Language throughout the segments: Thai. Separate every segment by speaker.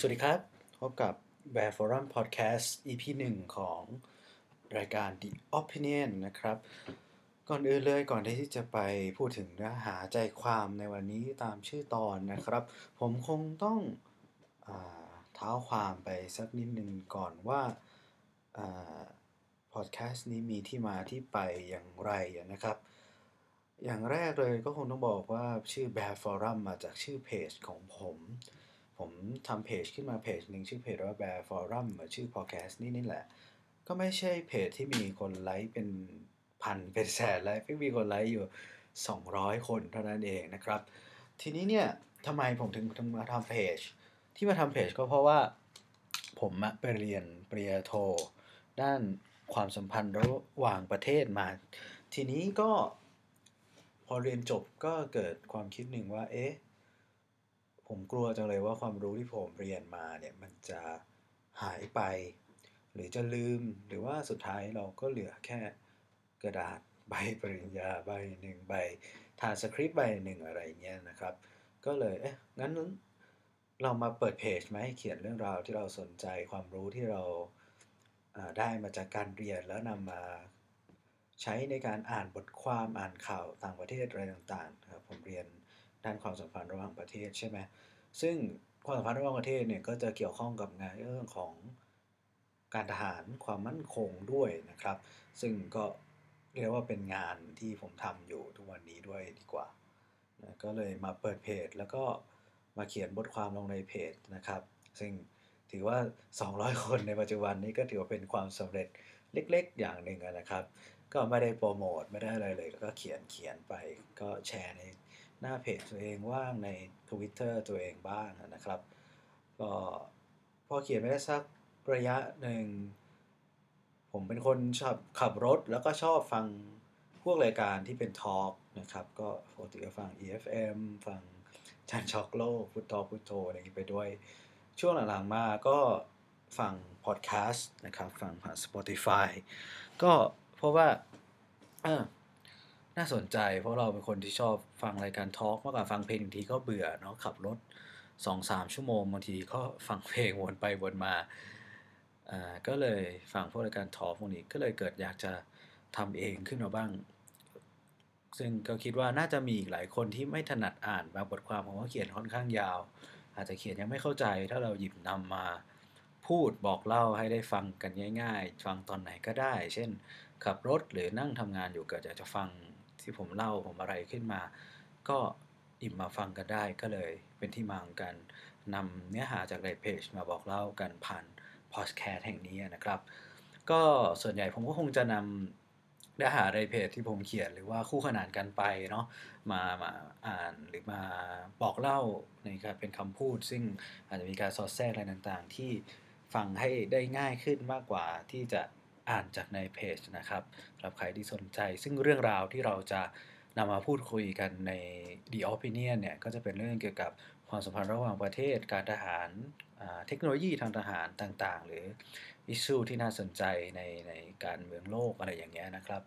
Speaker 1: สวัสดีครับ พบกับ Bear Forum Podcast EP 1 ของรายการ The Opinion นะครับ ก่อนอื่นเลยก่อนที่จะไปพูดถึงเนื้อหาใจความในวันนี้ตามชื่อตอนนะครับ ผมคงต้องอเท้าความไปสักนิดนึงก่อนว่าพอดแคสต์นี้มีที่มาที่ไปอย่างไรนะครับ อย่างแรกเลยก็คงต้องบอกว่าชื่อ Bear Forum มาจากชื่อเพจของผม ผมทำเพจขึ้นมาเพจหนึ่งชื่อเพจว่า Bear Forum หรือชื่อ podcast นี่นี่แหละ ก็ไม่ใช่เพจที่มีคนไลค์เป็นพันเป็นแสนไลค์เพิ่งมีคนไลค์อยู่ 200 คนเท่านั้นเองนะครับ ทีนี้เนี่ยทำไมผมถึงถึงมาทำเพจ ที่มาทำเพจก็เพราะว่าผมไปเรียนปริญญาโท ด้านความสัมพันธ์ระหว่างประเทศมา ทีนี้ก็พอเรียนจบก็เกิดความคิดหนึ่งว่า เอ๊ะ ผมกลัวจังเลยว่าความรู้ที่ผมเรียนมาเนี่ยมันจะหายไป หรือจะลืมหรือว่าสุดท้ายเราก็เหลือแค่กระดาษใบปริญญาใบหนึ่งใบทานสคริปต์ใบหนึ่งอะไรเงี้ยนะครับ ก็เลยเอ๊ะงั้นเรามาเปิดเพจไหมเขียนเรื่องราวที่เราสนใจความรู้ที่เราได้มาจากการเรียนแล้วนำมาใช้ในการอ่านบทความอ่านข่าวต่างประเทศอะไรต่างๆครับผมเรียน ด้านความสัมพันธ์ระหว่างประเทศใช่ไหมซึ่งความสัมพันธ์ระหว่างประเทศเนี่ยก็จะเกี่ยวข้องกับงานเรื่องของการทหารความมั่นคงด้วยนะครับ ซึ่งก็เรียกว่าเป็นงานที่ผมทำอยู่ทุกวันนี้ด้วยดีกว่านะก็เลยมาเปิดเพจ แล้วก็มาเขียนบทความลงในเพจนะครับ ซึ่งถือว่า 200 คนในปัจจุบันนี้ก็ถือว่าเป็นความสำเร็จเล็กๆ อย่างหนึ่งนะครับ ก็ไม่ได้โปรโมทไม่ได้อะไรเลย ก็เขียนเขียนไปก็แชร์ใน หน้าเพจตัวเองว่างใน Twitter ตัวเองบ้างนะครับ ก็พอเขียนไปได้สักระยะหนึ่ง ผมเป็นคนชอบขับรถแล้วก็ชอบฟังพวกรายการที่เป็นทอล์กนะครับ ก็ปกติก็ฟัง EFM ฟังจันช็อกโลกพุทโธพุทโธอะไรอย่างนี้ไปด้วย ช่วงหลังๆมาก็ฟังพอดแคสต์นะครับ ฟังผ่าน Spotify ก็เพราะว่า น่าสนใจ เพราะเราเป็นคนที่ชอบฟังรายการทอล์กมากกว่าฟังเพลงบางทีก็เบื่อเนาะขับรถสองสามชั่วโมงบางทีก็ฟังเพลงวนไปวนมาอ่าก็เลยฟังพวกรายการทอล์กพวกนี้ก็เลยเกิดอยากจะทำเองขึ้นมาบ้าง ซึ่งก็คิดว่าน่าจะมีอีกหลายคนที่ไม่ถนัดอ่านบางบทความผมว่าเขียนค่อนข้างยาว อาจจะเขียนยังไม่เข้าใจ ถ้าเราหยิบนำมาพูดบอกเล่าให้ได้ฟังกันง่าย ๆ ฟังตอนไหนก็ได้ เช่นขับรถหรือนั่งทำงานอยู่เกิดอยากจะฟัง ที่ผมเล่าผมอะไรขึ้นมา ก็อิ่มมาฟังกันได้ก็เลยเป็นที่มาของการนำเนื้อหาจากในเพจมาบอกเล่ากันผ่านพอดแคสต์แห่งนี้นะครับ ก็ส่วนใหญ่ผมก็คงจะนำเนื้อหาในเพจที่ผมเขียนหรือว่าคู่ขนานกันไปเนาะมามาอ่านหรือมาบอกเล่าในการเป็นคำพูด ซึ่งอาจจะมีการสอดแทรกอะไรต่างๆ ที่ฟังให้ได้ง่ายขึ้นมากกว่าที่จะ อ่านจากในเพจนะครับสำหรับใครที่สนใจ ซึ่งเรื่องราวที่เราจะนำมาพูดคุยกันใน The Opinion เนี่ยก็จะเป็นเรื่องเกี่ยวกับความสัมพันธ์ระหว่างประเทศ การทหารเทคโนโลยีทางทหารต่างๆ หรืออิชชูที่น่าสนใจในในการเมืองโลกอะไรอย่างเงี้ยนะครับ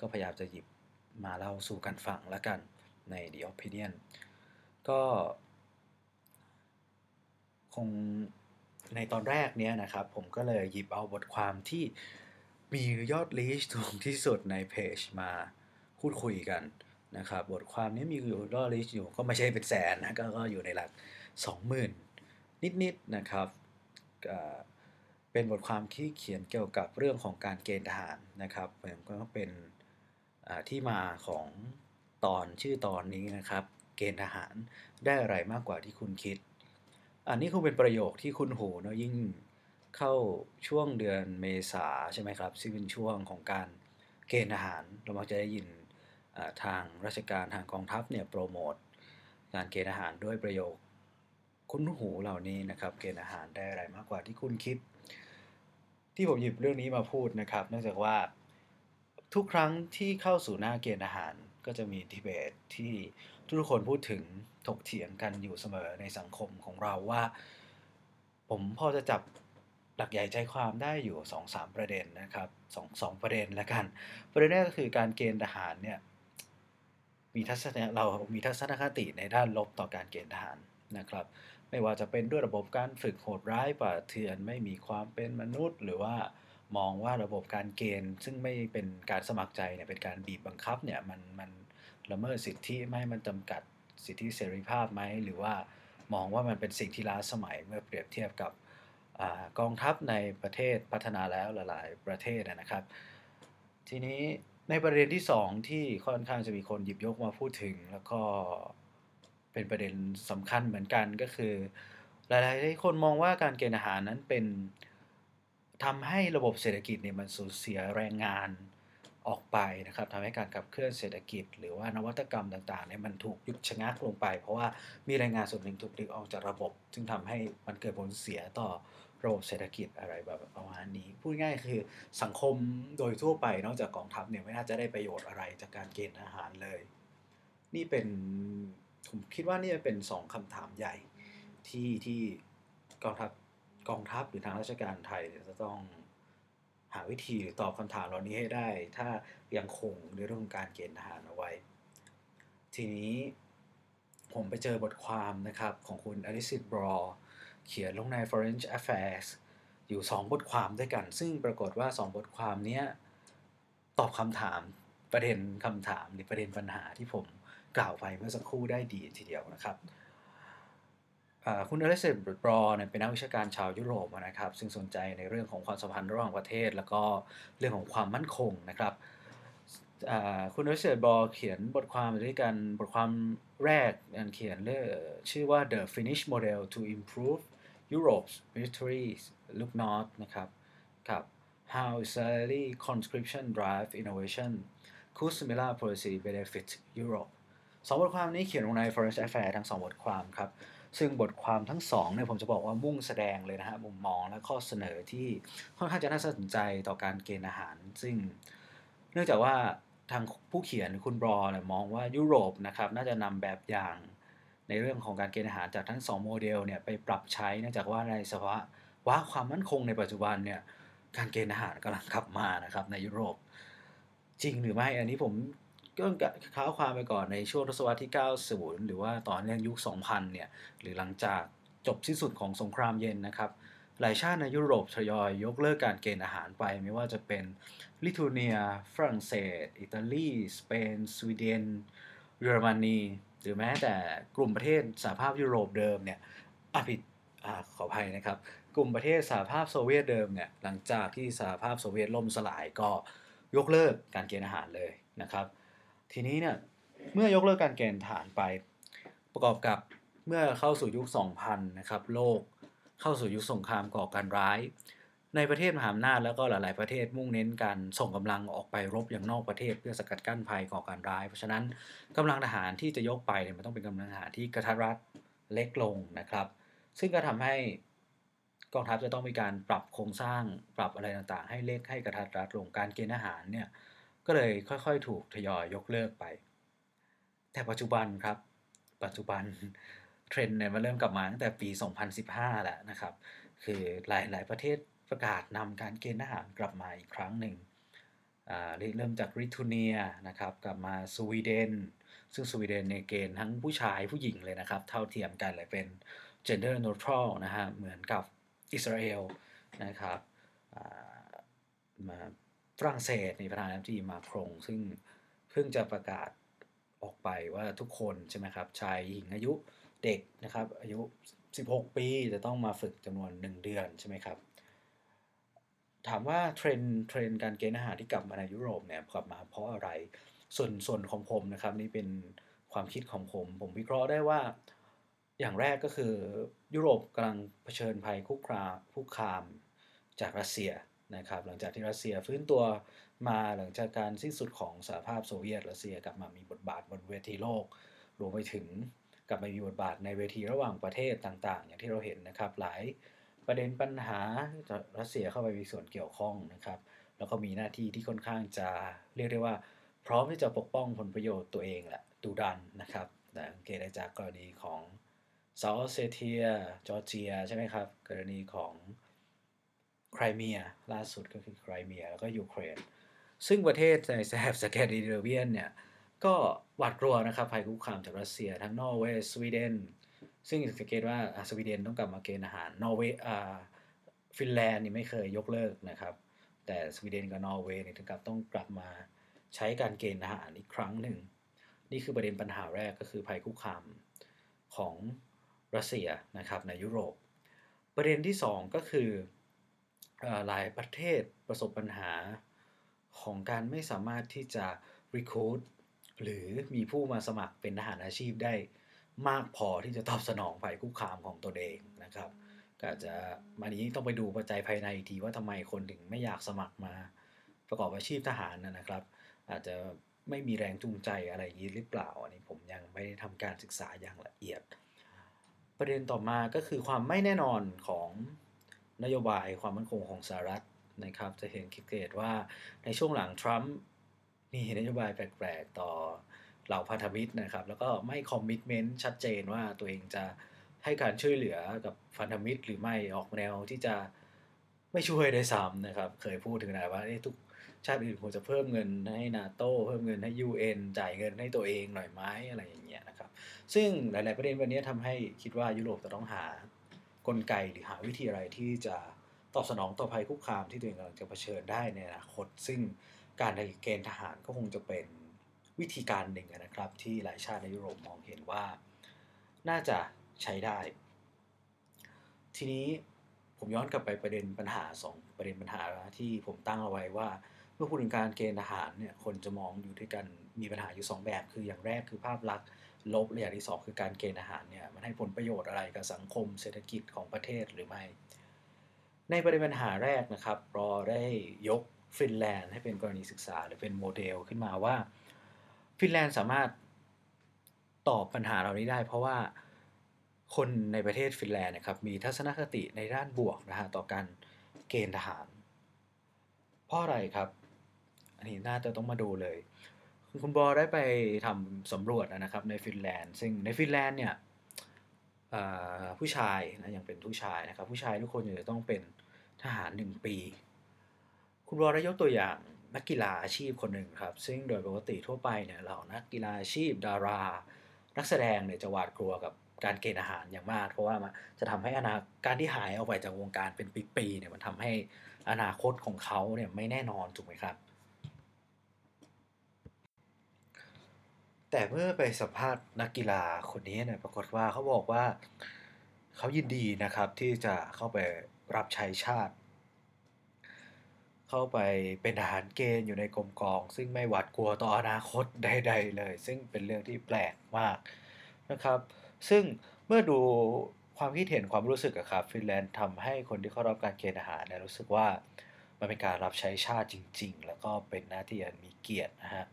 Speaker 1: ก็พยายามจะหยิบมาเล่าสู่กันฟังแล้วกันใน The Opinion ก็คงในตอนแรกเนี้ยนะครับ ผมก็เลยหยิบเอาบทความที่ มียอดลีชสูงที่สุดในเพจมาพูดคุยกันนะครับ บทความนี้มีอยู่ยอดลีชอยู่ก็ไม่ใช่เป็นแสนนะก็อยู่ในหลัก 20,000 นิดๆนะครับเป็นบทความที่เขียนเกี่ยวกับเรื่องของการเกณฑ์ทหารนะครับก็เป็นที่มาของตอนชื่อตอนนี้นะครับ เกณฑ์ทหารได้อะไรมากกว่าที่คุณคิด อันนี้คงเป็นประโยคที่คุณหูเนาะยิ่ง เข้าช่วงเดือนเมษาใช่ไหมครับ ซึ่งเป็นช่วงของการเกณฑ์ทหาร เรามักจะได้ยินทางราชการทางกองทัพเนี่ยโปรโมทการเกณฑ์ทหารด้วยประโยคคุ้นหูเหล่านี้นะครับ เกณฑ์ทหารได้อะไรมากกว่าที่คุณคิด ที่ผมหยิบเรื่องนี้มาพูดนะครับ เนื่องจากว่าทุกครั้งที่เข้าสู่หน้าเกณฑ์ทหารก็จะมีดีเบตที่ทุกคนพูดถึงถกเถียงกันอยู่เสมอในสังคมของเราว่า ผมพอจะจับ หลักใหญ่ใจความได้อยู่2อสามประเด็นนะครับสองสองประเด็นแล้วกัน ประเด็นแรกก็คือการเกณฑ์ทหารเนี่ยมีทัศนเรามีทัศนคติในด้านลบต่อการเกณฑ์ทหารนะครับ ไม่ว่าจะเป็นด้วยระบบการฝึกโหดร้ายป่าเถื่อนไม่มีความเป็นมนุษย์ หรือว่ามองว่าระบบการเกณฑ์ ซึ่งไม่เป็นการสมัครใจเนี่ยเป็นการบีบบังคับเนี่ยมันมันละเมิดสิทธิไม่มันจำกัดสิทธิเสรีภาพไหมหรือว่ามองว่ามันเป็นสิ่งที่ล้าสมัยเมื่อเปรียบเทียบกับ กองทัพในประเทศพัฒนาแล้วหลาย ๆ ประเทศนะครับ ทีนี้ในประเด็นที่ 2 ที่ค่อนข้างจะมีคนหยิบยกมาพูดถึง แล้วก็เป็นประเด็นสำคัญเหมือนกันก็คือ หลาย ๆ คนมองว่าการเกณฑ์อาหารนั้นเป็นทำให้ระบบเศรษฐกิจเนี่ยมันสูญเสียแรงงานออกไปนะครับทำให้การขับเคลื่อนเศรษฐกิจ หรือว่านวัตกรรมต่างๆเนี่ยมันถูกยุดชะงักลงไป เพราะว่ามีแรงงานส่วนหนึ่งถูกดึงออกจากระบบ ซึ่งทำให้มันเกิดผลเสียต่อ ระบบเศรษฐกิจอะไรแบบประมาณนี้ พูดง่ายคือสังคมโดยทั่วไปนอกจากกองทัพเนี่ยไม่น่าจะได้ประโยชน์อะไรจากการเกณฑ์อาหารเลย นี่เป็นผมคิดว่านี่เป็นสองคำถามใหญ่ที่ที่กองทัพกองทัพหรือทางราชการไทยจะต้องหาวิธีหรือตอบคำถามเหล่านี้ให้ได้ ถ้ายังคงในเรื่องของการเกณฑ์ทหารเอาไว้ ทีนี้ผมไปเจอบทความนะครับของคุณอลิซิตบรอ เขียนลงใน Foreign Affairs อยู่ 2 บทความด้วยกัน ซึ่งปรากฏว่า 2 บทความนี้ตอบคำถามประเด็นคำถามหรือประเด็นปัญหาที่ผมกล่าวไปเมื่อสักครู่ได้ดีทีเดียวนะครับคุณอเลสเซนบรอเนี่ยเป็นนักวิชาการชาวยุโรปนะครับ ซึ่งสนใจในเรื่องของความสัมพันธ์ระหว่างประเทศ แล้วก็เรื่องของความมั่นคงนะครับคุณอเลสเซนบรอเขียนบทความด้วยกันบทความแรกนเขียนเรื่องชื่อว่า The Finnish Model to Improve Europe's Military Look North นะครับกับ How Israeli Conscription Drive Innovation Could Similar Policy Benefit Europe สองบทความนี้เขียนลงใน Foreign Affairs ทั้งสองบทความครับ ซึ่งบทความทั้งสองเนี่ยผมจะบอกว่ามุ่งแสดงเลยนะฮะมุมมองและข้อเสนอที่ค่อนข้างจะน่าสนใจต่อการเกณฑ์อาหาร ซึ่ง เนื่องจากว่าทางผู้เขียนคุณบรอเนี่ยมองว่ายุโรปนะครับน่าจะนำแบบอย่าง ในเรื่องของการเกณฑ์อาหารจากทั้ง 2 โมเดลเนี่ยไปปรับใช้เนื่องจากว่าในสภาวะว่าความมั่นคงในปัจจุบันเนี่ยการเกณฑ์อาหารกำลังกลับมานะครับในยุโรป จริงหรือไม่อันนี้ผมก็ค้าวความไปก่อนในช่วงทศวรรษที่ 90 หรือว่าต่อเนื่องยุค 2000 เนี่ยหรือหลังจากจบที่สุดของสงครามเย็นนะครับหลายชาติในยุโรปทยอยยกเลิกการเกณฑ์อาหารไป ไม่ว่าจะเป็นลิทัวเนีย ฝรั่งเศส อิตาลี สเปน สวีเดน เยอรมนี รือแม้แต่กลุ่มประเทศสหภาพยุโรปเดิมเนี่ยอผิดอขออภัยนะครับ กลุ่มประเทศสหภาพโซเวียตเดิมเนี่ยหลังจากที่สหภาพโซเวียตล่มสลายก็ยกเลิกการเกณฑ์อาหารเลยนะครับ ทีนี้เนี่ยเมื่อยกเลิกการเกณฑ์ทหารไป ประกอบกับเมื่อเข้าสู่ยุค 2000 นะครับ โลกเข้าสู่ยุคสงครามก่อการร้าย ในประเทศมหาอำนาจแล้วก็หลาย ๆ ประเทศมุ่งเน้นการส่งกำลังออกไปรบอย่างนอกประเทศ เพื่อสกัดกั้นภัยก่อการร้าย เพราะฉะนั้นกำลังทหารที่จะยกไปเนี่ยมันต้องเป็นกำลังทหารที่กระทัดรัดเล็กลงนะครับ ซึ่งก็ทำให้กองทัพจะต้องมีการปรับโครงสร้างปรับอะไรต่าง ๆ ให้เล็กให้กระทัดรัดลงการเกณฑ์ทหารเนี่ยก็เลยค่อย ๆ ถูกทยอยยกเลิกไป แต่ปัจจุบันครับ ปัจจุบันเทรนด์เนี่ยมันเริ่มกลับมาตั้งแต่ปี 2015 แล้วนะครับ คือหลาย ๆ ประเทศ ประกาศนำการเกณฑ์ทหารกลับมาอีกครั้งหนึ่งเริ่มจากริทูเนียนะครับกลับมาสวีเดน ซึ่งสวีเดนในเกณฑ์ทั้งผู้ชายผู้หญิงเลยนะครับ เท่าเทียมกันเลยเป็น gender neutral นะฮะเหมือนกับอิสราเอลนะครับมาฝรั่งเศสในประธานาธิบดีมาครง ซึ่งเพิ่งจะประกาศออกไปว่าทุกคนใช่ไหมครับชายหญิงอายุเด็กนะครับอายุ 16 ปีจะต้องมาฝึกจำนวน 1 เดือนใช่ไหมครับ ถามว่าเทรนด์เทรนด์การเกณฑ์ทหารที่กลับมาในยุโรปเนี่ยกลับมาเพราะอะไร ส่วนส่วนของผมนะครับ นี่เป็นความคิดของผม ผมวิเคราะห์ได้ว่า อย่างแรกก็คือยุโรปกำลังเผชิญภัยคุกคามคุกคามจากรัสเซียนะครับ หลังจากที่รัสเซียฟื้นตัวมาหลังจากการสิ้นสุดของสหภาพโซเวียตรัสเซียกลับมามีบทบาทบนเวทีโลกรวมไปถึงกลับมามีบทบาทในเวทีระหว่างประเทศต่าง ๆ อย่างที่เราเห็นนะครับหลาย ประเด็นปัญหารัสเซียเข้าไปมีส่วนเกี่ยวข้องนะครับ แล้วก็มีหน้าที่ที่ค่อนข้างจะเรียกได้ว่า พร้อมที่จะปกป้องผลประโยชน์ตัวเองแหละดูดันนะครับสังเกตได้จากกรณีของเซาท์ออสซีเชียจอร์เจียใช่ไหมครับ กรณีของไครเมียล่าสุดก็คือไครเมีย แล้วก็ยูเครน ซึ่งประเทศในแถบสแกนดิเนเวียนเนี่ย ก็หวาดกลัวนะครับภัยคุกคามจากรัสเซียทั้งนอร์เวย์สวีเดน ซึ่งสังเกตว่าสวีเดนต้องกลับมาเกณฑ์ทหารนอร์เวย์ฟินแลนด์นี่ไม่เคยยกเลิกนะครับ แต่สวีเดนกับนอร์เวย์นี่ถึงกับต้องกลับมาใช้การเกณฑ์ทหารอีกครั้งหนึ่ง นี่คือประเด็นปัญหาแรกก็คือภัยคุกคามของรัสเซียนะครับในยุโรป ประเด็นที่ 2 ก็คือหลายประเทศประสบปัญหาของการไม่สามารถที่จะ recruit หรือมีผู้มาสมัครเป็นทหารอาชีพได้ มากพอที่จะตอบสนองภัยคุกคามของตัวเองนะครับก็จะมานี้ต้องไปดูปัจจัยภายในอีกทีว่าทำไมคนถึงไม่อยากสมัครมา ประกอบอาชีพทหารนะครับ อาจจะไม่มีแรงจูงใจอะไรอย่างนี้หรือเปล่าอันนี้ผมยังไม่ได้ทำการศึกษาอย่างละเอียด ประเด็นต่อมาก็คือความไม่แน่นอนของนโยบายความมั่นคงของสหรัฐนะครับ จะเห็นคิดเกตว่าในช่วงหลังทรัมป์มีนโยบายแปลกๆต่อ เหล่าพันธมิตรนะครับ แล้วก็ไม่คอมมิชเมนต์ชัดเจนว่าตัวเองจะให้การช่วยเหลือกับพันธมิตรหรือไม่ออกแนวที่จะไม่ช่วยได้ซ้ำนะครับ เคยพูดถึงไหนว่าทุกชาติอื่นควรจะเพิ่มเงินให้นาโต้เพิ่มเงินให้ UN จ่ายเงินให้ตัวเองหน่อยไหมอะไรอย่างเงี้ยนะครับ ซึ่งหลาย ๆ ประเด็นวันนี้ทำให้คิดว่ายุโรปจะต้องหากลไกหรือหาวิธีอะไรที่จะตอบสนองต่อภัยคุกคามที่ตัวเองกำลังจะเผชิญได้ในอนาคต ซึ่งการเกณฑ์ทหารก็คงจะเป็น วิธีการหนึ่งนะครับ ที่หลายชาติในยุโรปมองเห็นว่า น่าจะใช้ได้ ทีนี้ผมย้อนกลับไปประเด็นปัญหา 2 ประเด็นปัญหาที่ผมตั้งเอาไว้ว่า เมื่อพูดถึงการเกณฑ์ทหารเนี่ยคนจะมองอยู่ด้วยกันมีปัญหาอยู่ 2 แบบ คืออย่างแรกคือภาพลักษณ์ลบและอย่างที่ 2 คือการเกณฑ์ทหารเนี่ยมันให้ผลประโยชน์อะไรกับสังคมเศรษฐกิจของประเทศหรือไม่ ในประเด็นปัญหาแรกนะครับเรอได้ยกฟินแลนด์ให้เป็นกรณีศึกษาหรือเป็นโมเดลขึ้นมาว่า ฟินแลนด์สามารถตอบปัญหาเหล่านี้ได้ เพราะว่าคนในประเทศฟินแลนด์นะครับมีทัศนคติในด้านบวกนะฮะต่อการเกณฑ์ทหาร เพราะอะไรครับ อันนี้น่าจะต้องมาดูเลย คุณบอได้ไปทำสำรวจนะครับในฟินแลนด์ ซึ่งในฟินแลนด์เนี่ยผู้ชายนะยังเป็นผู้ชายนะครับ ผู้ชายทุกคนจะต้องเป็นทหาร 1 ปี คุณบอได้ยกตัวอย่าง นักกีฬาอาชีพคนหนึ่งครับ ซึ่งโดยปกติทั่วไปเนี่ยเรานักกีฬาอาชีพดารา นักแสดงเนี่ยจะหวาดกลัวกับการเกณฑ์อาหารอย่างมาก เพราะว่ามันจะทำให้อนาการที่หายออกไปจากวงการเป็นปีๆเนี่ยมันทำให้อนาคตของเขาเนี่ยไม่แน่นอนถูกไหมครับ แต่เมื่อไปสัมภาษณ์นักกีฬาคนนี้เนี่ยปรากฏว่าเขาบอกว่าเขายินดีนะครับที่จะเข้าไปรับใช้ชาติ เข้าไปเป็นทหารเกณฑ์อยู่ในกรมกอง ซึ่งไม่หวาดกลัวต่ออนาคตใด ๆ เลย ซึ่งเป็นเรื่องที่แปลกมากนะครับ ซึ่งเมื่อดูความคิดเห็นความรู้สึกอะครับฟินแลนด์ทำให้คนที่เข้ารับการเกณฑ์ทหารเนี่ยรู้สึกว่ามันเป็นการรับใช้ชาติจริง ๆ แล้วก็เป็นหน้าที่อันมีเกียรตินะฮะ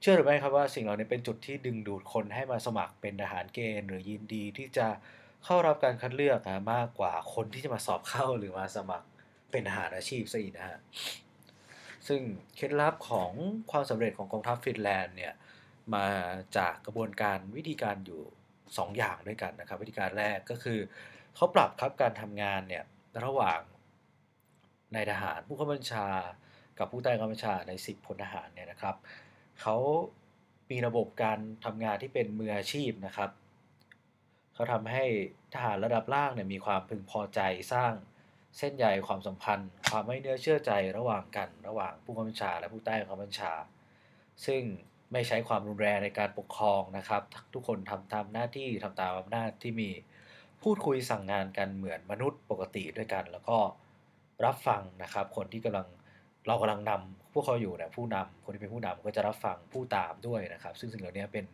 Speaker 1: เชื่อหรือไม่ครับว่าสิ่งเหล่านี้เป็นจุดที่ดึงดูดคนให้มาสมัครเป็นทหารเกณฑ์ หรือยินดีที่จะเข้ารับการคัดเลือกนะมากกว่าคนที่จะมาสอบเข้าหรือมาสมัคร เป็นอาหารอาชีพซะอีกนะฮะซึ่งเคล็ดลับของความสำเร็จของกองทัพฟินแลนด์เนี่ยมาจากกระบวนการวิธีการอยู่ 2 อย่างด้วยกันนะครับ วิธีการแรกก็คือเขาปรับครับการทำงานเนี่ยระหว่างนายทหารผู้ข้าบัญชา กับผู้ใต้กำบัญชาใน10พลทหารเนี่ยนะครับเขามีระบบการทำงานที่เป็นมืออาชีพนะครับเขาทำให้ทหารระดับล่างเนี่ยมีความพึงพอใจสร้าง เส้นใยความสัมพันธ์ ความไม่เนื้อเชื่อใจระหว่างกันระหว่างผู้กำกับญชาและผู้ใต้กำกับญชา ซึ่งไม่ใช้ความรุนแรงในการปกครองนะครับ ทุกคนทำตามหน้าที่ทำตามอำนาจที่มีพูดคุยสั่งงานกันเหมือนมนุษย์ปกติด้วยกัน แล้วก็รับฟังนะครับ คนที่กำลังเรากำลังนำพวกเขาอยู่เนี่ยผู้นำคนที่เป็นผู้นำก็จะรับฟังผู้ตามด้วยนะครับ ซึ่งสิ่งเหล่านี้เป็น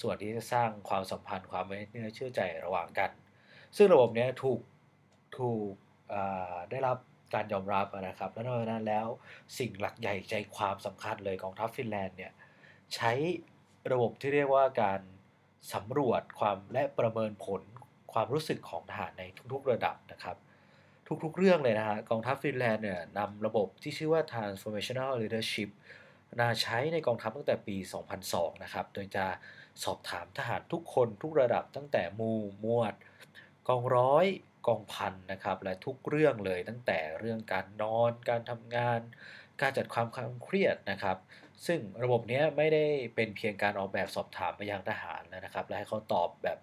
Speaker 1: ส่วนที่จะสร้างความสัมพันธ์ความไม่เนื้อเชื่อใจระหว่างกัน ซึ่งระบบนี้ถูกถูก ได้รับการยอมรับนะครับ และนอกจากนั้นแล้วสิ่งหลักใหญ่ใจความสำคัญเลยของทัพฟินแลนด์เนี่ยใช้ระบบที่เรียกว่าการสำรวจความและประเมินผลความรู้สึกของทหารในทุกๆระดับนะครับทุกๆเรื่องเลยนะฮะกองทัพฟินแลนด์เนี่ยนำระบบที่ชื่อว่า transformational leadership นาใช้ในกองทัพตั้งแต่ปี 2002 นะครับ โดยจะสอบถามทหารทุกคนทุกระดับตั้งแต่มูมวด กองร้อย กองพันนะครับและทุกเรื่องเลยตั้งแต่เรื่องการนอน การทำงาน การจัดความความเครียดนะครับ ซึ่งระบบนี้ไม่ได้เป็นเพียงการออกแบบสอบถามไปยังทหารนะครับ และให้เขาตอบแบบ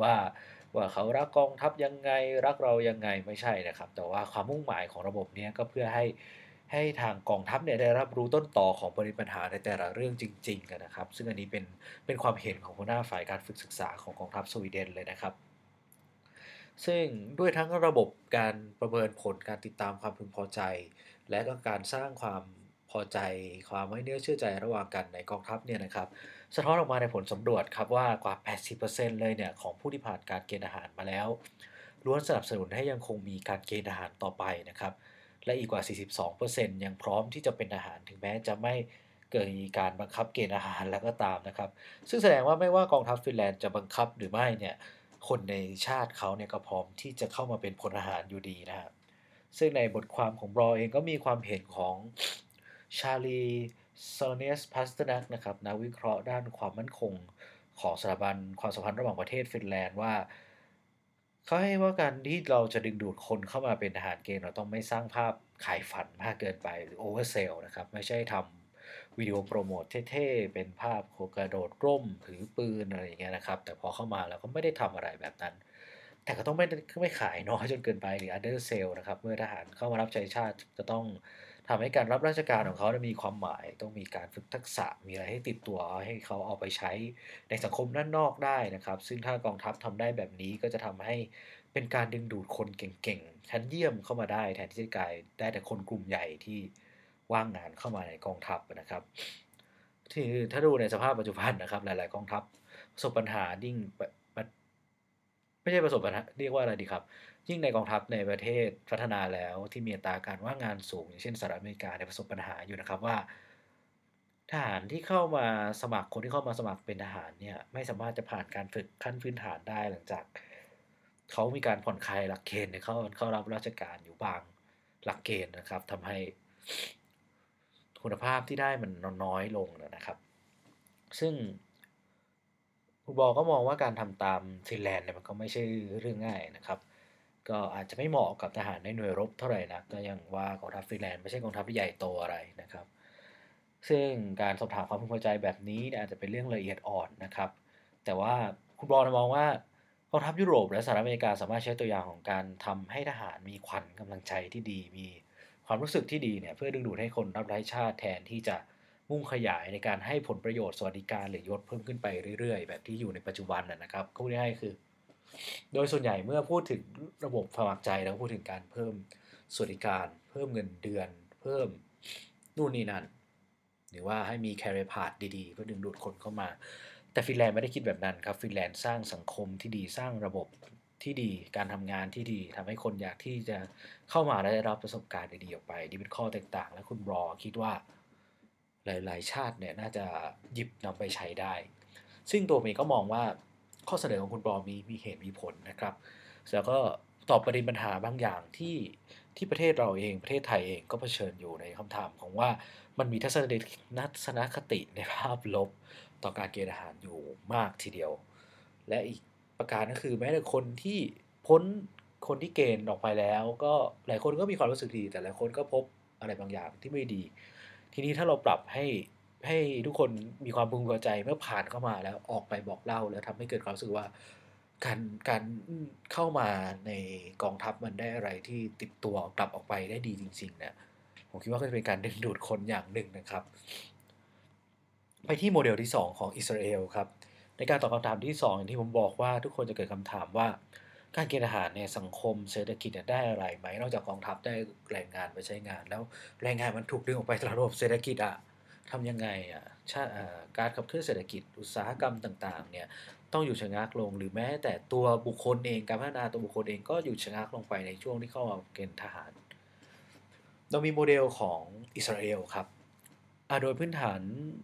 Speaker 2: ว่าว่าเขารักกองทัพยังไงรักเรายังไงไม่ใช่นะครับ แต่ว่าความมุ่งหมายของระบบนี้ก็เพื่อให้ให้ทางกองทัพเนี่ยได้รับรู้ต้นต่อของปริปัญหาในแต่ละเรื่องจริงๆกันนะครับ ซึ่งอันนี้เป็นเป็นความเห็นของหัวหน้าฝ่ายการฝึกศึกษาของกองทัพสวีเดนเลยนะครับ ซึ่งด้วยทั้งระบบการประเมินผลการติดตามความพึงพอใจ และก็การสร้างความพอใจความไว้เนื้อเชื่อใจระหว่างกันในกองทัพเนี่ยนะครับสะท้อนออกมาในผลสำรวจครับว่ากว่า 80%เลยเนี่ยของผู้ที่ผ่านการเกณฑ์อาหารมาแล้วล้วนสนับสนุนให้ยังคงมีการเกณฑ์อาหารต่อไปนะครับและอีกกว่า 42%ยังพร้อมที่จะเป็นอาหารถึงแม้จะไม่เกิดมีการบังคับเกณฑ์อาหารแล้วก็ตามนะครับ ซึ่งแสดงว่าไม่ว่ากองทัพฟินแลนด์จะบังคับหรือไม่เนี่ย คนในชาติเขาเนี่ยก็พร้อมที่จะเข้ามาเป็นพลทหารอยู่ดีนะครับซึ่งในบทความของบรอเองก็มีความเห็นของชาร์ลีซาโลเนียสพัสเตอร์นักนะครับนักวิเคราะห์ด้านความมั่นคงของสถาบันความสัมพันธ์ระหว่างประเทศฟินแลนด์ว่าเขาให้ว่าการที่เราจะดึงดูดคนเข้ามาเป็นทหารเกณฑ์เราต้องไม่สร้างภาพขายฝันมากเกินไปหรือ oversell นะครับ ไม่ใช่ทำ วิดีโอโปรโมทเท่ๆ เป็นภาพโคกระโดดร่มถือปืนอะไรอย่างเงี้ยนะครับ แต่พอเข้ามาแล้วก็ไม่ได้ทำอะไรแบบนั้น แต่ก็ต้องไม่ไม่ขายน้อยจนเกินไปหรือ undersell นะครับ เมื่อทหารเข้ามารับใช้ชาติจะต้องทำให้การรับราชการของเขามีความหมาย ต้องมีการฝึกทักษะมีอะไรให้ติดตัวให้เขาเอาไปใช้ในสังคมด้านนอกได้นะครับ ซึ่งถ้ากองทัพทำได้แบบนี้ก็จะทำให้เป็นการดึงดูดคนเก่งๆชั้นเยี่ยมเข้ามาได้ แทนที่จะกลายได้แต่คนกลุ่มใหญ่ที่ ว่างงานเข้ามาในกองทัพนะครับ ที่ถ้าดูในสภาพปัจจุบันนะครับ หลายๆกองทัพประสบปัญหายิ่งไม่ใช่ประสบปัญหาเรียกว่าอะไรดีครับ ยิ่งในกองทัพในประเทศพัฒนาแล้วที่มีอัตราการว่างงานสูง อย่างเช่นสหรัฐอเมริกาในประสบปัญหาอยู่นะครับว่าทหารที่เข้ามาสมัครคนที่เข้ามาสมัครเป็นทหารเนี่ยไม่สามารถจะผ่านการฝึกขั้นพื้นฐานได้หลังจากเขามีการผ่อนคลายหลักเกณฑ์เข้าเข้ารับราชการอยู่บางหลักเกณฑ์นะครับทำให้ คุณภาพที่ได้มันน้อยลงนะครับ ซึ่งคุณบอกก็มองว่าการทำตามฟินแลนด์เนี่ยมันก็ไม่ใช่เรื่องง่ายนะครับ ก็อาจจะไม่เหมาะกับทหารในหน่วยรบเท่าไหร่นะก็ยังว่ากองทัพฟินแลนด์ไม่ใช่กองทัพที่ใหญ่โตอะไรนะครับ ซึ่งการสอบถามความพึงพอใจแบบนี้อาจจะเป็นเรื่องละเอียดอ่อนนะครับ แต่ว่าคุณบอลมองว่ากองทัพยุโรปและสหรัฐอเมริกาสามารถใช้ตัวอย่างของการทำให้ทหารมีขวัญกำลังใจที่ดีมี ความรู้สึกที่ดีเนี่ยเพื่อดึงดูดให้คนรับใช้ชาติแทนที่จะมุ่งขยายในการให้ผลประโยชน์สวัสดิการหรือยศเพิ่มขึ้นไปเรื่อยๆ แบบที่อยู่ในปัจจุบันนะครับก็ง่ายคือ โดยส่วนใหญ่เมื่อพูดถึงระบบสมัครใจแล้วพูดถึงการเพิ่มสวัสดิการ เพิ่มเงินเดือน เพิ่มนู่นนี่นั่นหรือว่าให้มีแคริพาดดีๆ เพื่อดึงดูดคนเข้ามา แต่ฟินแลนด์ไม่ได้คิดแบบนั้นครับฟินแลนด์สร้างสังคมที่ดีสร้างระบบ ที่ดีการทำงานที่ดีทำให้คนอยากที่จะเข้ามาและได้รับประสบการณ์ดีๆออกไปนี่เป็นข้อแตกต่าง และคุณบรอคิดว่าหลายๆ ชาติเนี่ยน่าจะหยิบนำไปใช้ได้ ซึ่งตัวเองก็มองว่าข้อเสนอของคุณปอมีมีเหตุมีผลนะครับ แล้วก็ตอบประเด็นปัญหาบางอย่างที่ที่ประเทศเราเองประเทศไทยเองก็เผชิญอยู่ในคำถามของว่ามันมีทัศนคติในภาพลบต่อการเกณฑ์อาหารอยู่มากทีเดียว และอีก ประการก็คือแม้แต่คนที่พ้นคนที่เกณฑ์ออกไปแล้ว ก็หลายคนก็มีความรู้สึกดี แต่หลายคนก็พบอะไรบางอย่างที่ไม่ดี ทีนี้ถ้าเราปรับให้ให้ทุกคนมีความพึงพอใจเมื่อผ่านเข้ามาแล้วออกไปบอกเล่าแล้วทำให้เกิดความรู้สึกว่า การการเข้ามาในกองทัพมันได้อะไรที่ติดตัวกลับออกไปได้ดีจริงๆเนี่ยผมคิดว่าก็จะเป็นการดึงดูดคนอย่างหนึ่งนะครับ ไปที่โมเดลที่ 2 ของอิสราเอลครับ ในการตอบคำถามที่ 2 อย่างที่ผมบอกว่าทุกคนจะเกิดคำถามว่า การเกณฑ์อาหารในสังคมเศรษฐกิจได้อะไรไหม นอกจากกองทัพได้แรงงานไปใช้งาน แล้วแรงงานมันถูกดึงออกไปจากระบบเศรษฐกิจอะทำยังไงอะชาการขับเคลื่อนเศรษฐกิจอุตสาหกรรมต่างๆเนี่ยต้องอยู่ชะงักลงหรือแม้แต่ตัวบุคคลเองการพัฒนาตัวบุคคลเองก็อยู่ชะงักลงไปในช่วงที่เข้ามาเกณฑ์ทหาร เรามีโมเดลของอิสราเอลครับ โดยพื้นฐาน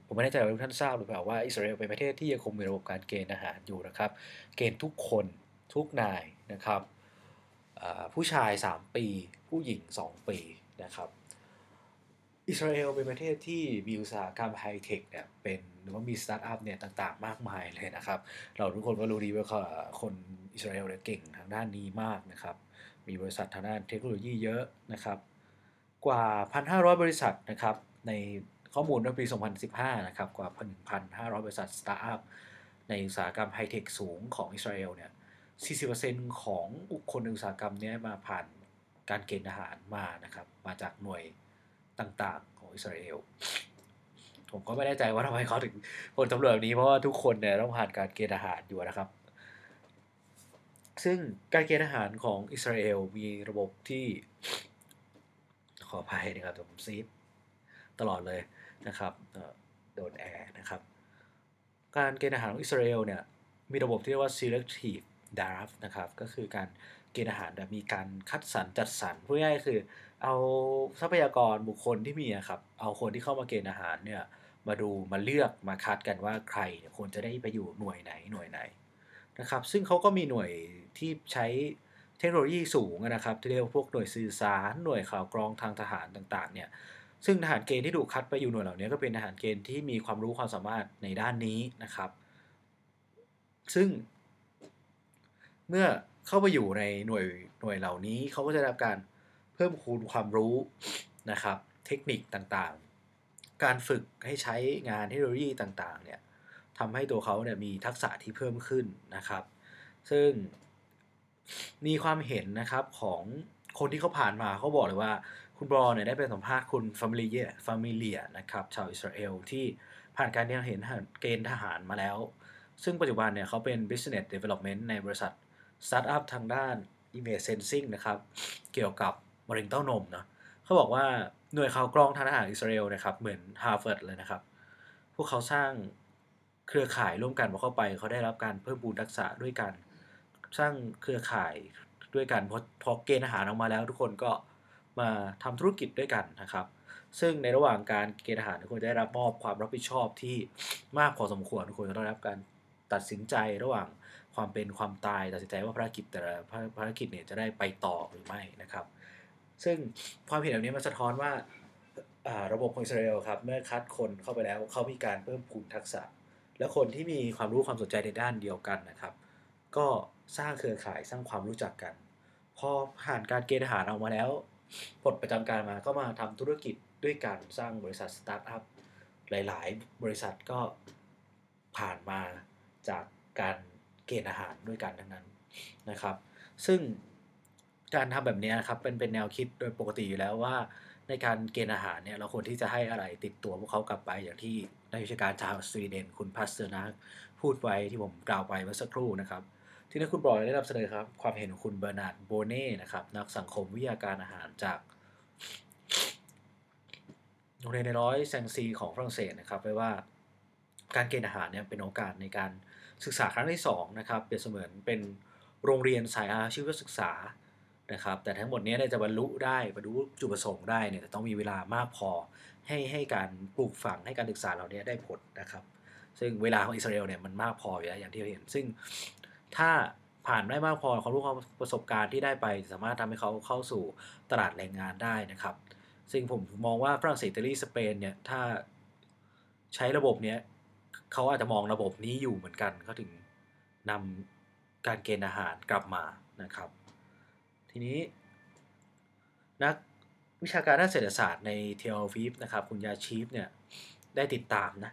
Speaker 2: ผมไม่แน่ใจว่าทุกท่านทราบหรือเปล่าว่าอิสราเอลเป็นประเทศที่ยังคงมีระบบการเกณฑ์ทหารอยู่นะครับ เกณฑ์ทุกคนทุกนายนะครับผู้ชาย 3 ปี ผู้หญิง 2 ปีนะครับอิสราเอลเป็นประเทศที่มีอุตสาหกรรมไฮเทคเนี่ยเป็นหรือว่ามีสตาร์ทอัพเนี่ยต่างๆ มากมายเลยนะครับ เราทุกคนก็รู้ดีว่าคนอิสราเอลเนี่ยเก่งทางด้านนี้มากนะครับ มีบริษัททางด้านเทคโนโลยีเยอะนะครับ กว่า 1,500 บริษัทนะครับใน ข้อมูลในปี 2015 นะครับ กว่า 1,500 บริษัทสตาร์ทอัพในอุตสาหกรรมไฮเทคสูงของอิสราเอลเนี่ย 40%ของบุคคลในอุตสาหกรรมเนี้ยมาผ่านการเกณฑ์ทหารมานะครับ มาจากหน่วยต่างๆของอิสราเอล ผมก็ไม่แน่ใจว่าทำไมเขาถึงผลสำรวจแบบนี้ เพราะว่าทุกคนเนี่ยต้องผ่านการเกณฑ์ทหารอยู่นะครับ ซึ่งการเกณฑ์ทหารของอิสราเอลมีระบบที่ขออภัยนะครับผมซีด ตลอดเลยนะครับโดนแอร์นะครับ การเกณฑ์ทหารของอิสราเอลเนี่ยมีระบบที่เรียกว่า selective draft นะครับ ก็คือการเกณฑ์ทหารแบบมีการคัดสรรจัดสรรพูดง่ายคือ เอาทรัพยากรบุคคลที่มีอะครับ เอาคนที่เข้ามาเกณฑ์ทหารเนี่ยมาดูมาเลือกมาคัดกันว่าใครควรจะได้ไปอยู่หน่วยไหนหน่วยไหนนะครับ ซึ่งเขาก็มีหน่วยที่ใช้เทคโนโลยีสูงนะครับที่เรียกว่าพวกหน่วยสื่อสารหน่วยข่าวกรองทางทหารต่างๆเนี่ย ซึ่งทหารเกณฑ์ที่ถูกคัดไปอยู่หน่วยเหล่านี้ก็เป็นทหารเกณฑ์ที่มีความรู้ความสามารถในด้านนี้นะครับ ซึ่ง เมื่อเข้าไปอยู่ในหน่วยหน่วยเหล่านี้เขาก็จะได้รับการเพิ่มคูณความรู้นะครับ เทคนิคต่างๆ การฝึกให้ใช้งานเทคโนโลยีต่างๆเนี่ยทำให้ตัวเขาเนี่ยมีทักษะที่เพิ่มขึ้นนะครับ ซึ่งมีความเห็นนะครับของคนที่เขาผ่านมาเขาบอกเลยว่า คุณบรอเนี่ยได้ไปสัมภาษณ์คุณฟามิเลียฟามิเลียนะครับชาวอิสราเอลที่ผ่านการเห็นเกณฑ์ทหารมาแล้ว ซึ่งปัจจุบันเนี่ยเขาเป็น business development ในบริษัทสตาร์ทอัพทางด้าน image sensing นะครับ เกี่ยวกับมะเร็งเต้านมเนาะเขาบอกว่าหน่วยข่าวกรองทางทหารอิสราเอลนะครับ เหมือน Harvard เลยนะครับ พวกเขาสร้างเครือข่ายร่วมกันพอเข้าไป เขาได้รับการเพิ่มพูนทักษะด้วยกัน สร้างเครือข่ายด้วยกันพอพอเกณฑ์ทหารออกมาแล้วทุกคนก็ มาทำธุรกิจด้วยกันนะครับ ซึ่งในระหว่างการเกณฑ์ทหารทุกคนได้รับมอบความรับผิดชอบที่มากพอสมควรทุกคนจะต้องได้รับการตัดสินใจระหว่างความเป็นความตายตัดสินใจว่าภารกิจแต่ละภารกิจเนี่ยจะได้ไปต่อหรือไม่นะครับ ซึ่งความเห็นแบบนี้มันสะท้อนว่าอ่าระบบของอิสราเอลครับเมื่อคัดคนเข้าไปแล้วเขามีการเพิ่มพูนทักษะ และคนที่มีความรู้ความสนใจในด้านเดียวกันนะครับ ก็สร้างเครือข่ายสร้างความรู้จักกัน พอผ่านการเกณฑ์ทหารออกมาแล้ว ปลดประจำการมาก็มาทำธุรกิจด้วยกันสร้างบริษัทสตาร์ทอัพหลาย ๆ บริษัทก็ผ่านมาจากการเกณฑ์ทหารด้วยกันทั้งนั้นนะครับ ซึ่งการทำแบบนี้นะครับเป็นเป็นแนวคิดโดยปกติอยู่แล้วว่า ในการเกณฑ์ทหารเนี่ยเราควรที่จะให้อะไรติดตัวพวกเขากลับไปอย่างที่นักวิชาการชาวสวีเดนคุณพัสเตอร์นักพูดไว้ที่ผมกล่าวไปเมื่อสักครู่นะครับ ที่นี่คุณบอยได้นำเสนอครับ ความเห็นของคุณเบอร์นาร์ดโบเน่นะครับ นักสังคมวิทยาการทหารจากโรงเรียนในร้อยแซงซีของฝรั่งเศสนะครับไว้ว่าการเกณฑ์อาหารเนี่ยเป็นโอกาสในการศึกษาครั้งที่2นะครับเปรียบเสมือนเป็นโรงเรียนสายอาชีวศึกษานะครับแต่ทั้งหมดนี้จะบรรลุได้บรรลุจุดประสงค์ได้เนี่ยต้องมีเวลามากพอให้ให้การปลูกฝังให้การศึกษาเรานี้ได้ผลนะครับ ซึ่งเวลาของอิสราเอลเนี่ยมันมากพออยู่แล้วอย่างที่เราเห็น ซึ่ง ถ้าผ่านได้มากพอความรู้ความประสบการณ์ที่ได้ไป สามารถทำให้เขาเข้าสู่ตลาดแรงงานได้นะครับ ซึ่งผมมองว่าฝรั่งเศสอิตาลีสเปนเนี่ยถ้าใช้ระบบเนี้ยเขาอาจจะมองระบบนี้อยู่เหมือนกันเขาถึงนำการเกณฑ์อาหารกลับมานะครับ ทีนี้ นักวิชาการด้านเศรษฐศาสตร์ในเทลวีฟนะครับ คุณยาชีฟเนี่ยได้ติดตามนะ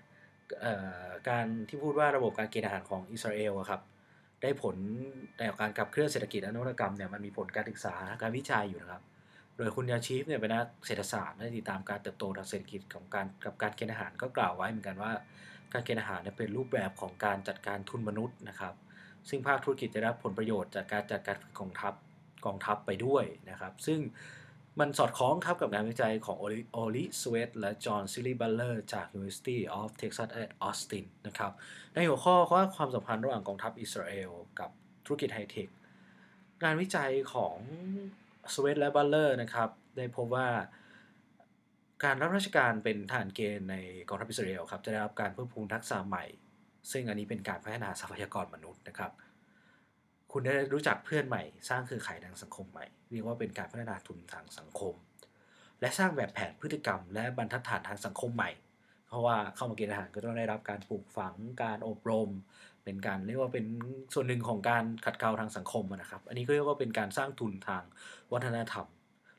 Speaker 2: การที่พูดว่าระบบการเกณฑ์อาหารของอิสราเอลครับ ได้ผลในการขับเคลื่อนเศรษฐกิจและนวัตกรรมเนี่ยมันมีผลการศึกษาการวิจัยอยู่นะครับ โดยคุณยาชีฟเนี่ยเป็นนักเศรษฐศาสตร์ได้ติดตามการเติบโตทางเศรษฐกิจของการกับการเกณฑ์ทหารก็กล่าวไว้เหมือนกันว่า การเกณฑ์ทหารเนี่ยเป็นรูปแบบของการจัดการทุนมนุษย์นะครับ ซึ่งภาคธุรกิจจะได้รับผลประโยชน์จากการจัดการกองทัพกองทัพไปด้วยนะครับ ซึ่ง มันสอดคล้องครับกับงานวิจัยของโอริสเวตและจอห์นซิบลีย์บัตเลอร์จาก University of Texas at Austin นะครับ ในหัวข้อว่าความสัมพันธ์ระหว่างกองทัพอิสราเอลกับธุรกิจไฮเทค งานวิจัยของสเวตและบัตเลอร์นะครับ ได้พบว่าการรับราชการเป็นทหารเกณฑ์ในกองทัพอิสราเอลครับ จะได้รับการเพิ่มพูนทักษะใหม่ ซึ่งอันนี้เป็นการพัฒนาทรัพยากรมนุษย์นะครับ คุณได้รู้จักเพื่อนใหม่ สร้างเครือข่ายทางสังคมใหม่ เรียกว่าเป็นการพัฒนาทุนทางสังคม และสร้างแบบแผนพฤติกรรม และบรรทัดฐานทางสังคมใหม่ เพราะว่าเข้ามาเกณฑ์ทหารก็ต้องได้รับการปลูกฝังการอบรม เป็นการเรียกว่าเป็นส่วนหนึ่งของการขัดเกลาทางสังคมนะครับ อันนี้ก็เรียกว่าเป็นการสร้างทุนทางวัฒนธรรม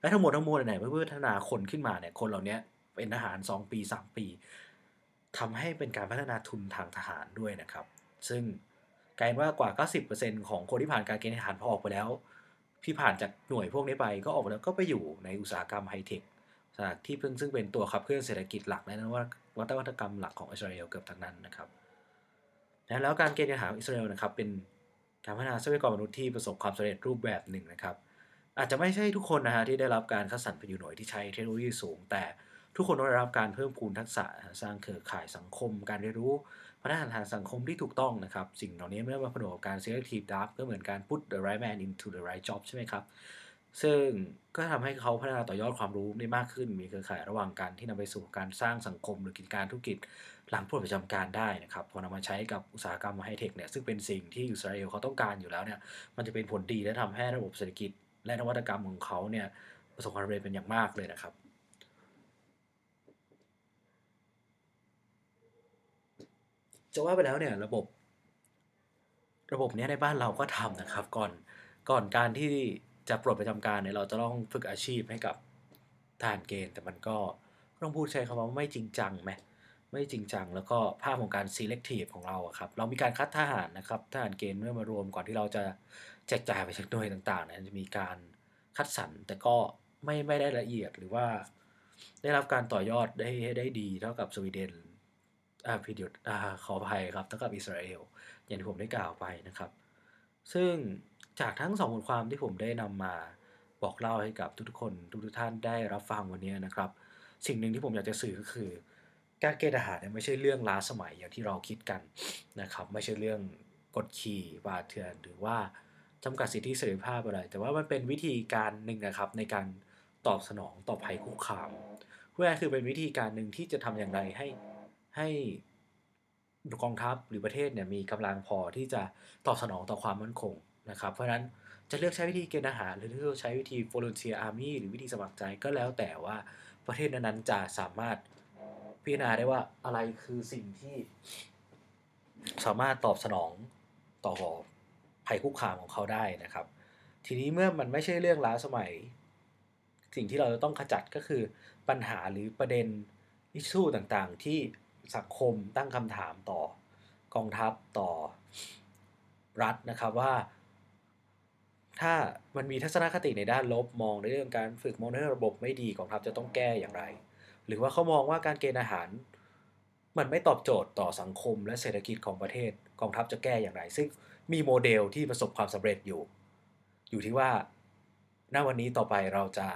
Speaker 2: และทั้งหมดทั้งมวลเนี่ยเพื่อพัฒนาคนขึ้นมาเนี่ยคนเหล่านี้เป็นทหาร 2 ปี 3 ปีทำให้เป็นการพัฒนาทุนทางทหารด้วยนะครับ ซึ่ง กลายว่ากว่า 90%ของคนที่ผ่านการเกณฑ์ทหารพอออกไปแล้ว ที่ผ่านจากหน่วยพวกนี้ไปก็ออกมาแล้วก็ไปอยู่ในอุตสาหกรรมไฮเทคที่เพิ่งซึ่งเป็นตัวขับเคลื่อนเศรษฐกิจหลักและนวัตกรรมหลักของอิสราเอลเกือบทั้งนั้นนะครับแล้วการเกณฑ์ทหารอิสราเอลนะครับเป็นการพัฒนาทรัพยากรมนุษย์ที่ประสบความสำเร็จรูปแบบหนึ่งนะครับ อาจจะไม่ใช่ทุกคนนะฮะที่ได้รับการคัดสรรไปอยู่หน่วยที่ใช้เทคโนโลยีสูง แต่ทุกคนได้รับการเพิ่มพูนทักษะสร้างเครือข่ายสังคม การเรียนรู้ พัฒนาทางสังคมที่ถูกต้องนะครับ สิ่งเหล่านี้ไม่ได้มาผนวกกับการ selective draft ก็เหมือนการ put the right man into the right job ใช่ไหมครับ ซึ่งก็ทำให้เขาพัฒนาต่อยอดความรู้ได้มากขึ้น มีเครือข่ายระหว่างกันที่นำไปสู่การสร้างสังคมหรือกิจการธุรกิจหลังปลดประจำการได้นะครับ พอนำมาใช้กับอุตสาหกรรมไฮเทคเนี่ยซึ่งเป็นสิ่งที่อิสราเอลเขาต้องการอยู่แล้วเนี่ยมันจะเป็นผลดีและทำให้ระบบเศรษฐกิจ และนวัตกรรมของเขาเนี่ยประสบความสำเร็จเป็นอย่างมากเลยนะครับ จะว่าไปแล้วเนี่ยระบบ ระบบนี้ในบ้านเราก็ทำนะครับ ก่อนก่อนการที่จะปลดประจำการเนี่ยเราจะต้องฝึกอาชีพให้กับทหารเกณฑ์แต่มันก็ต้องพูดใช้คำว่าไม่จริงจังไหมไม่จริงจัง แล้วก็ภาพของการ selective ของเราครับ เรามีการคัดทหารนะครับทหารเกณฑ์เมื่อมารวมก่อนที่เราจะแจกจ่ายไปชักหน่วยต่างๆเนี่ยจะมีการคัดสรรแต่ก็ไม่ไม่ได้ละเอียดหรือว่า ได้รับการต่อยอดได้ได้ดีเท่ากับสวีเดน อ่าพิดิอ่าขออภัยครับเท่ากับอิสราเอลอย่างที่ผมได้กล่าวไปนะครับ ซึ่งจากทั้งสองบทความที่ผมได้นำมาบอกเล่าให้กับทุกๆคนทุกๆท่านได้รับฟังวันนี้นะครับ สิ่งหนึ่งที่ผมอยากจะสื่อก็คือ การเกณฑ์ทหารเนี่ยไม่ใช่เรื่องล้าสมัยอย่างที่เราคิดกันนะครับ ไม่ใช่เรื่องกดขี่บาดเถื่อนหรือว่าจำกัดสิทธิเสรีภาพอะไร แต่ว่ามันเป็นวิธีการหนึ่งนะครับในการตอบสนองต่อภัยคุกคามเพื่อคือเป็นวิธีการหนึ่งที่จะทำอย่างไรให้ ให้กองทัพหรือประเทศเนี่ยมีกำลังพอที่จะตอบสนองต่อความมั่นคงนะครับ เพราะฉะนั้นจะเลือกใช้วิธีเกณฑ์อาหาร หรือเลือกใช้วิธี volunteer army หรือวิธีสมัครใจก็แล้วแต่ว่าประเทศนั้นๆจะสามารถพิจารณาได้ว่าอะไรคือสิ่งที่ สามารถตอบสนองต่อภัยคุกคามของเขาได้นะครับ ทีนี้เมื่อมันไม่ใช่เรื่องล้าสมัย สิ่งที่เราจะต้องขจัดก็คือปัญหาหรือประเด็นอิชชูต่างๆ ที่ สังคมตั้งคำถามต่อกองทัพต่อรัฐนะครับว่า ถ้ามันมีทัศนคติในด้านลบมองในเรื่องการฝึกมองในระบบไม่ดีกองทัพจะต้องแก้อย่างไร หรือว่าเขามองว่าการเกณฑ์อาหาร มันไม่ตอบโจทย์ต่อสังคมและเศรษฐกิจของประเทศกองทัพจะแก้อย่างไร ซึ่งมีโมเดลที่ประสบความสำเร็จอยู่ อยู่ที่ว่า ณวันนี้ต่อไปเราจะ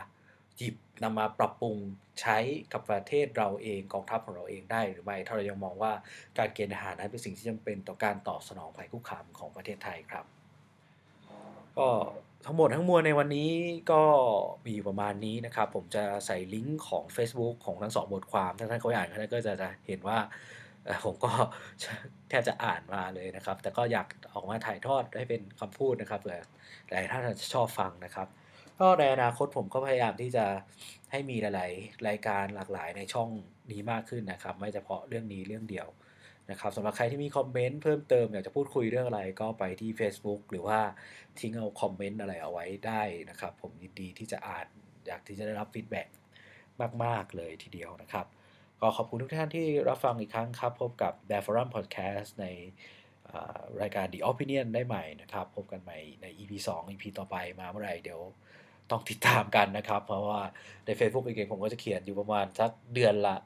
Speaker 2: หยิบนำมาปรับปรุงใช้กับประเทศเราเองกองทัพของเราเองได้หรือไม่ถ้าเรายังมองว่าการเกณฑ์ทหารนั้นเป็นสิ่งที่จำเป็นต่อการตอบสนองภัยคุกคามของประเทศไทยครับ ก็ทั้งหมดทั้งมวลในวันนี้ก็มีประมาณนี้นะครับ ผมจะใส่ลิงก์ของ Facebook ของทั้งสองบทความ ถ้าท่านเขาอ่านท่านก็จะจะเห็นว่าผมก็แทบจะอ่านมาเลยนะครับ แต่ก็อยากออกมาถ่ายทอดให้เป็นคำพูดนะครับเผื่อหลายท่านจะชอบฟังนะครับ ก็ในอนาคตผมก็พยายามที่จะให้มีหลาย ๆ รายการหลากหลายในช่องนี้มากขึ้นนะครับ ไม่เฉพาะเรื่องนี้เรื่องเดียวนะครับสำหรับใครที่มีคอมเมนต์เพิ่มเติมอยากจะพูดคุยเรื่องอะไรก็ไปที่ Facebook หรือว่าทิ้งเอาคอมเมนต์อะไรเอาไว้ได้นะครับ ผมยินดีที่จะอ่านอยากที่จะได้รับ feedback มาก ๆ เลยทีเดียวนะครับก็ขอบคุณทุกท่านที่รับฟังอีกครั้งครับ พบกับ b a f o r u m Podcast ในรายการ The Opinion ได้ใหม่นะครับ พบกันใหม่ใน EP 2 EP ต่อไปมาเมื่อไหร่เดี๋ยว ต้องติดตามกันนะครับ เพราะว่าใน Facebook เองผมก็จะเขียนอยู่ประมาณสักเดือนละ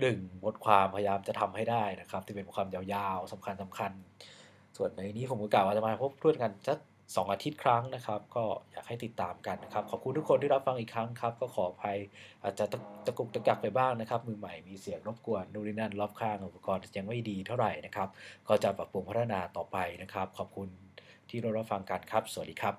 Speaker 2: หนึ่งบทความพยายามจะทำให้ได้นะครับ ที่เป็นบทความยาวๆสำคัญสำคัญ ส่วนในนี้ผมก็กล่าวว่าจะมาพบเพื่อนกันสักสองอาทิตย์ครั้งนะครับ ก็อยากให้ติดตามกันนะครับ ขอบคุณทุกคนที่รับฟังอีกครั้งครับ ก็ขออภัยอาจจะตะกุกตะกักไปบ้างนะครับ มือใหม่มีเสียงรบกวนนู่นนี่นั่นรอบข้างอุปกรณ์ยังไม่ดีเท่าไหร่นะครับ ก็จะปรับปรุงพัฒนาต่อไปนะครับ ขอบคุณที่รับฟังกันครับ สวัสดีครับ